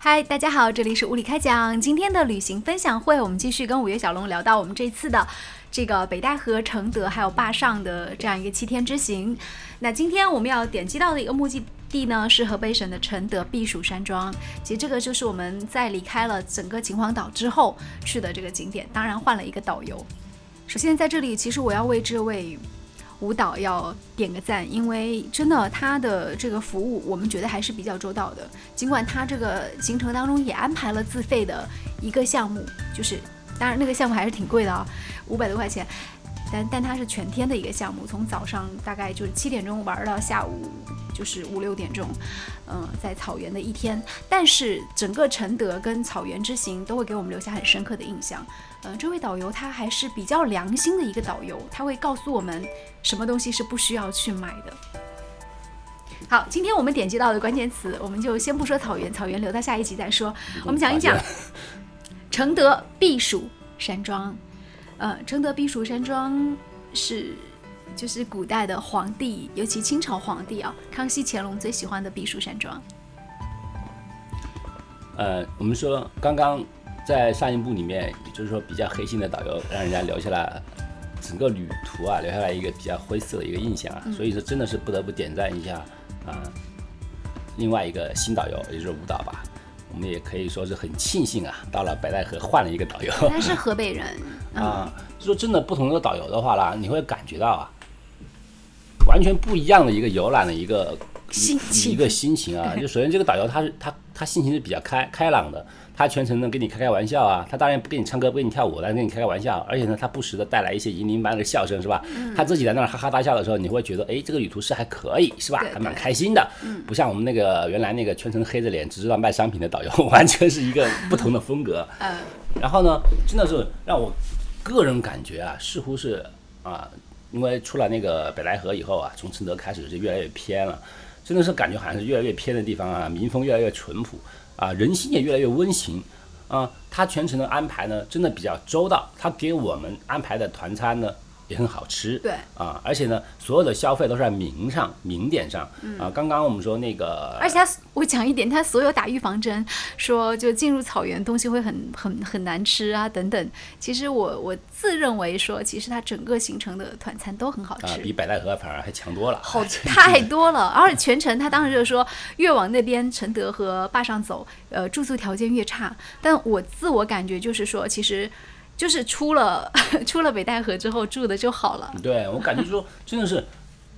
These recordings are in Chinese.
嗨，大家好，这里是物理开讲。今天的旅行分享会，我们继续跟五月小龙聊到我们这次的这个北戴河、承德还有坝上的这样一个七天之行。那今天我们要点击到的一个目的地呢，是河北省的承德避暑山庄。其实这个就是我们在离开了整个秦皇岛之后去的这个景点，当然换了一个导游。首先在这里，其实我要为这位。舞蹈要点个赞，因为真的他的这个服务我们觉得还是比较周到的。尽管他这个行程当中也安排了自费的一个项目，就是当然那个项目还是挺贵的啊，五百多块钱。但但它是全天的一个项目，从早上大概就是七点钟玩到下午就是五六点钟，嗯，在草原的一天。但是整个承德跟草原之行都会给我们留下很深刻的印象。嗯，这位导游他还是比较良心的一个导游，他会告诉我们什么东西是不需要去买的。好，今天我们点击到的关键词，我们就先不说草原，草原留到下一集再说。我们讲一讲承德避暑山庄。呃，承德避暑山庄是就是古代的皇帝，尤其清朝皇帝啊，康熙、乾隆最喜欢的避暑山庄。呃，我们说刚刚。在上一部里面，就是说比较黑心的导游，让人家留下了整个旅途啊，留下来一个比较灰色的一个印象啊。所以说真的是不得不点赞一下啊，另外一个新导游，也就是舞蹈吧。我们也可以说是很庆幸啊，到了北戴河换了一个导游。他是河北人啊。就说真的，不同的导游的话啦，你会感觉到啊，完全不一样的一个游览的一个心情，一个心情啊。就首先这个导游他是他他心情是比较开开朗的。他全程能跟你开开玩笑啊，他当然不跟你唱歌，不跟你跳舞，但是跟你开开玩笑，而且呢，他不时的带来一些银铃般的笑声，是吧？他自己在那儿哈哈大笑的时候，你会觉得，哎，这个旅途是还可以，是吧？还蛮开心的。不像我们那个原来那个全程黑着脸只知道卖商品的导游，完全是一个不同的风格。嗯。然后呢，真的是让我个人感觉啊，似乎是啊，因为出了那个北戴河以后啊，从承德开始就越来越偏了，真的是感觉好像是越来越偏的地方啊，民风越来越淳朴。啊，人心也越来越温情，啊，他全程的安排呢，真的比较周到，他给我们安排的团餐呢。也很好吃，对啊，而且呢，所有的消费都是在名上、名点上啊。刚刚我们说那个，而且他，我讲一点，他所有打预防针，说就进入草原东西会很很很难吃啊等等。其实我我自认为说，其实他整个行程的团餐都很好吃，比北戴河反而还强多了，好 太多了。而且全程他当时就是说，越往那边承德和坝上走，呃，住宿条件越差。但我自我感觉就是说，其实。就是出了 出了北戴河之后住的就好了。对我感觉说真的是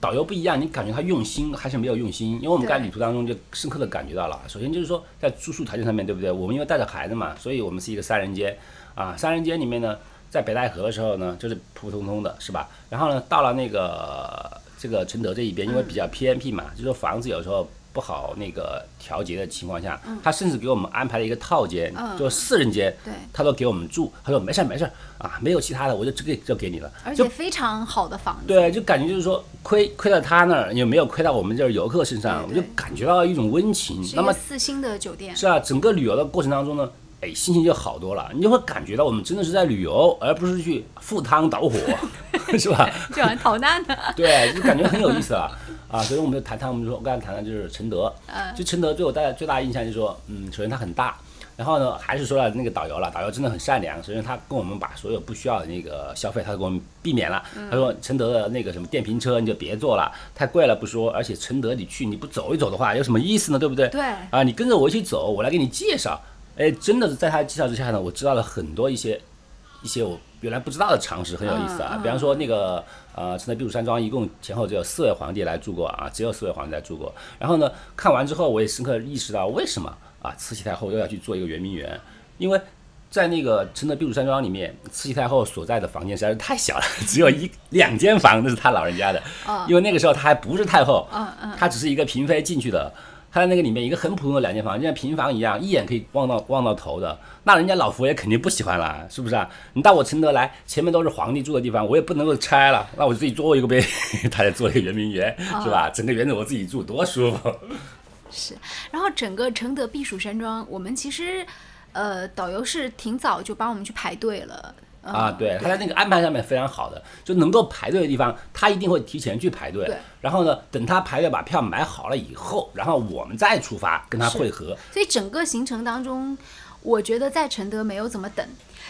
导游不一样，你感觉他用心还是没有用心？因为我们在旅途当中就深刻的感觉到了。首先就是说在住宿条件上面对不对？我们因为带着孩子嘛，所以我们是一个三人间啊。三人间里面呢，在北戴河的时候呢，就是普普通通的是吧？然后呢，到了那个这个承德这一边，因为比较偏僻嘛，就说房子有时候。不好那个调节的情况下，他甚至给我们安排了一个套间，就四人间，他都给我们住。他说没事儿没事儿啊，没有其他的，我就这个就给你了。而且非常好的房子。对，就感觉就是说亏亏到他那儿，也没有亏到我们这儿游客身上，我就感觉到一种温情。那么四星的酒店。是啊，整个旅游的过程当中呢，哎，心情就好多了。你就会感觉到我们真的是在旅游，而不是去赴汤蹈火，是吧？就像逃难的。对，就感觉很有意思啊。啊，所以我们就谈谈，我们说我刚才谈的就是承德，就承德对我带来最大的印象就是说，嗯，首先它很大，然后呢，还是说了那个导游了，导游真的很善良，首先他跟我们把所有不需要的那个消费，他给我们避免了。他说承德的那个什么电瓶车你就别坐了，太贵了不说，而且承德你去你不走一走的话，有什么意思呢？对不对？对。啊，你跟着我一起走，我来给你介绍。哎，真的是在他介绍之下呢，我知道了很多一些一些我原来不知道的常识，很有意思啊。比方说那个。呃，承德避暑山庄一共前后只有四位皇帝来住过啊，只有四位皇帝来住过。然后呢，看完之后我也深刻意识到为什么啊，慈禧太后又要去做一个圆明园，因为在那个承德避暑山庄里面，慈禧太后所在的房间实在是太小了，只有一两间房，那是她老人家的。因为那个时候她还不是太后，她只是一个嫔妃进去的。他在那个里面一个很普通的两间房，就像平房一样，一眼可以望到望到头的。那人家老佛爷肯定不喜欢了，是不是啊？你到我承德来，前面都是皇帝住的地方，我也不能够拆了，那我自己做一个呗。他在做一个圆明园，是吧？整个园子我自己住，多舒服。是。然后整个承德避暑山庄，我们其实，呃，导游是挺早就帮我们去排队了。啊，对，他在那个安排上面非常好的，就能够排队的地方，他一定会提前去排队。对。然后呢，等他排队把票买好了以后，然后我们再出发跟他会合。所以整个行程当中，我觉得在承德没有怎么等。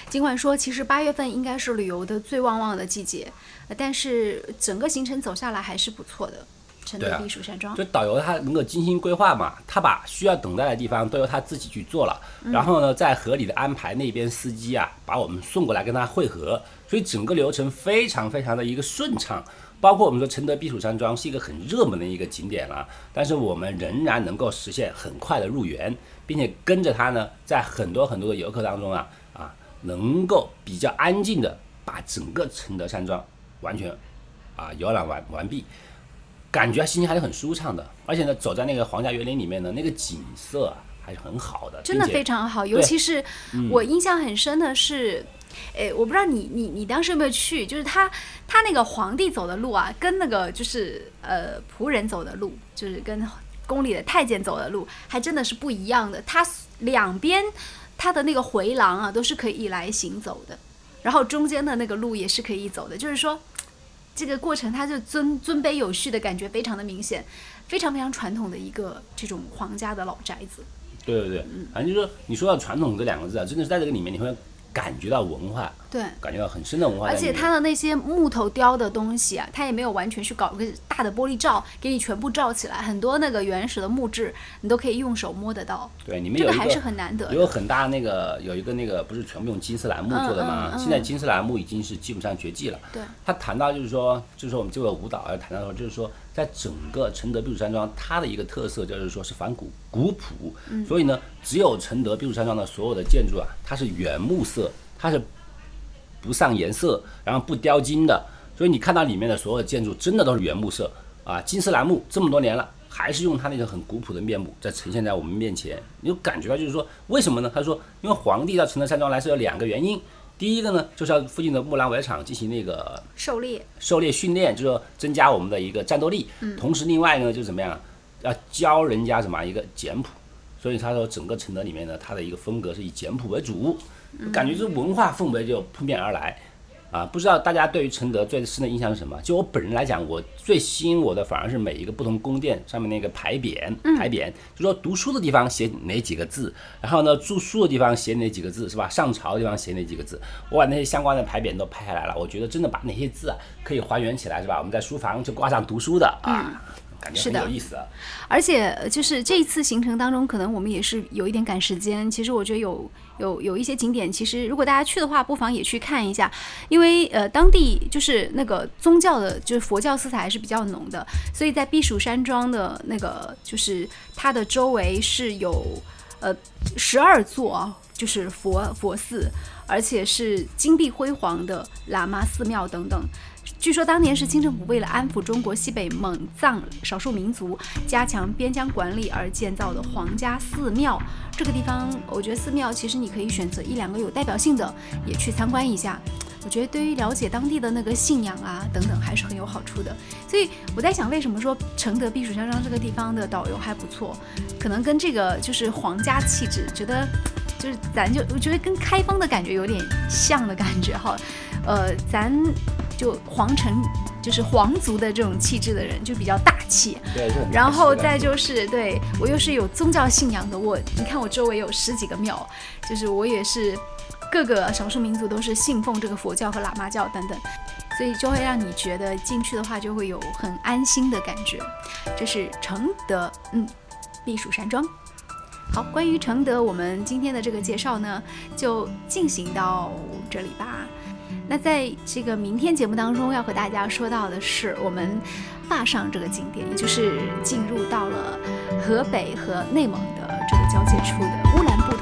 尽管说，其实八月份应该是旅游的最旺旺的季节，但是整个行程走下来还是不错的。承德避暑山庄，就导游他能够精心规划嘛，他把需要等待的地方都由他自己去做了，然后呢，再合理的安排那边司机啊，把我们送过来跟他汇合，所以整个流程非常非常的一个顺畅。包括我们说承德避暑山庄是一个很热门的一个景点了，但是我们仍然能够实现很快的入园，并且跟着他呢，在很多很多的游客当中啊啊，能够比较安静的把整个承德山庄完全啊游览完完毕。感觉心情还是很舒畅的，而且呢，走在那个皇家园林里面呢，那个景色还是很好的，真的非常好。尤其是我印象很深的是，诶，我不知道你你你当时有没有去，就是他他那个皇帝走的路啊，跟那个就是呃仆人走的路，就是跟宫里的太监走的路，还真的是不一样的。他两边他的那个回廊啊，都是可以一来行走的，然后中间的那个路也是可以走的，就是说。这个过程，它就尊尊卑有序的感觉非常的明显，非常非常传统的一个这种皇家的老宅子。对对对，反正就是说，你说到传统这两个字啊，真的是在这个里面你会。感觉到文化，对，感觉到很深的文化。而且它的那些木头雕的东西啊，它也没有完全去搞个大的玻璃罩，给你全部罩起来。很多那个原始的木质，你都可以用手摸得到。对，你们有一个还是很难得。有很大那个，有一个那个不是全部用金丝楠木做的吗？现在金丝楠木已经是基本上绝迹了。对。他谈到就是说，就是说我们这个舞蹈要谈到说，就是说。在整个承德避暑山庄，它的一个特色就是说是仿古古朴，所以呢，只有承德避暑山庄的所有的建筑啊，它是原木色，它是不上颜色，然后不雕金的，所以你看到里面的所有建筑真的都是原木色啊，金丝楠木这么多年了，还是用它那个很古朴的面目在呈现在我们面前，你就感觉到就是说为什么呢？他说，因为皇帝到承德山庄来是有两个原因。第一个呢，就是要附近的木兰围场进行那个狩猎、狩猎训练，就是说增加我们的一个战斗力。嗯。同时，另外呢，就是怎么样，要教人家什么一个简朴。所以他说，整个承德里面呢，它的一个风格是以简朴为主，感觉这文化氛围就扑面而来。啊，不知道大家对于承德最深的印象是什么？就我本人来讲，我最吸引我的反而是每一个不同宫殿上面那个牌匾，牌匾，就说读书的地方写哪几个字，然后呢住宿的地方写哪几个字，是吧？上朝的地方写哪几个字，我把那些相关的牌匾都拍下来了。我觉得真的把那些字啊可以还原起来，是吧？我们在书房就挂上读书的啊。感觉很有意思啊！而且就是这一次行程当中，可能我们也是有一点赶时间。其实我觉得有有有一些景点，其实如果大家去的话，不妨也去看一下，因为呃当地就是那个宗教的，就是佛教色彩还是比较浓的。所以在避暑山庄的那个，就是它的周围是有呃十二座就是佛佛寺，而且是金碧辉煌的喇嘛寺庙等等。据说当年是清政府为了安抚中国西北蒙藏少数民族，加强边疆管理而建造的皇家寺庙。这个地方，我觉得寺庙其实你可以选择一两个有代表性的，也去参观一下。我觉得对于了解当地的那个信仰啊等等，还是很有好处的。所以我在想，为什么说承德避暑山庄这个地方的导游还不错？可能跟这个就是皇家气质，觉得就是咱就我觉得跟开封的感觉有点像的感觉哈。呃，咱。就皇城，就是皇族的这种气质的人，就比较大气。对，然后再就是，对我又是有宗教信仰的，我你看我周围有十几个庙，就是我也是各个少数民族都是信奉这个佛教和喇嘛教等等，所以就会让你觉得进去的话就会有很安心的感觉。这是承德，嗯，避暑山庄。好，关于承德，我们今天的这个介绍呢，就进行到这里吧。那在这个明天节目当中要和大家说到的是，我们坝上这个景点，也就是进入到了河北和内蒙的这个交界处的乌兰布。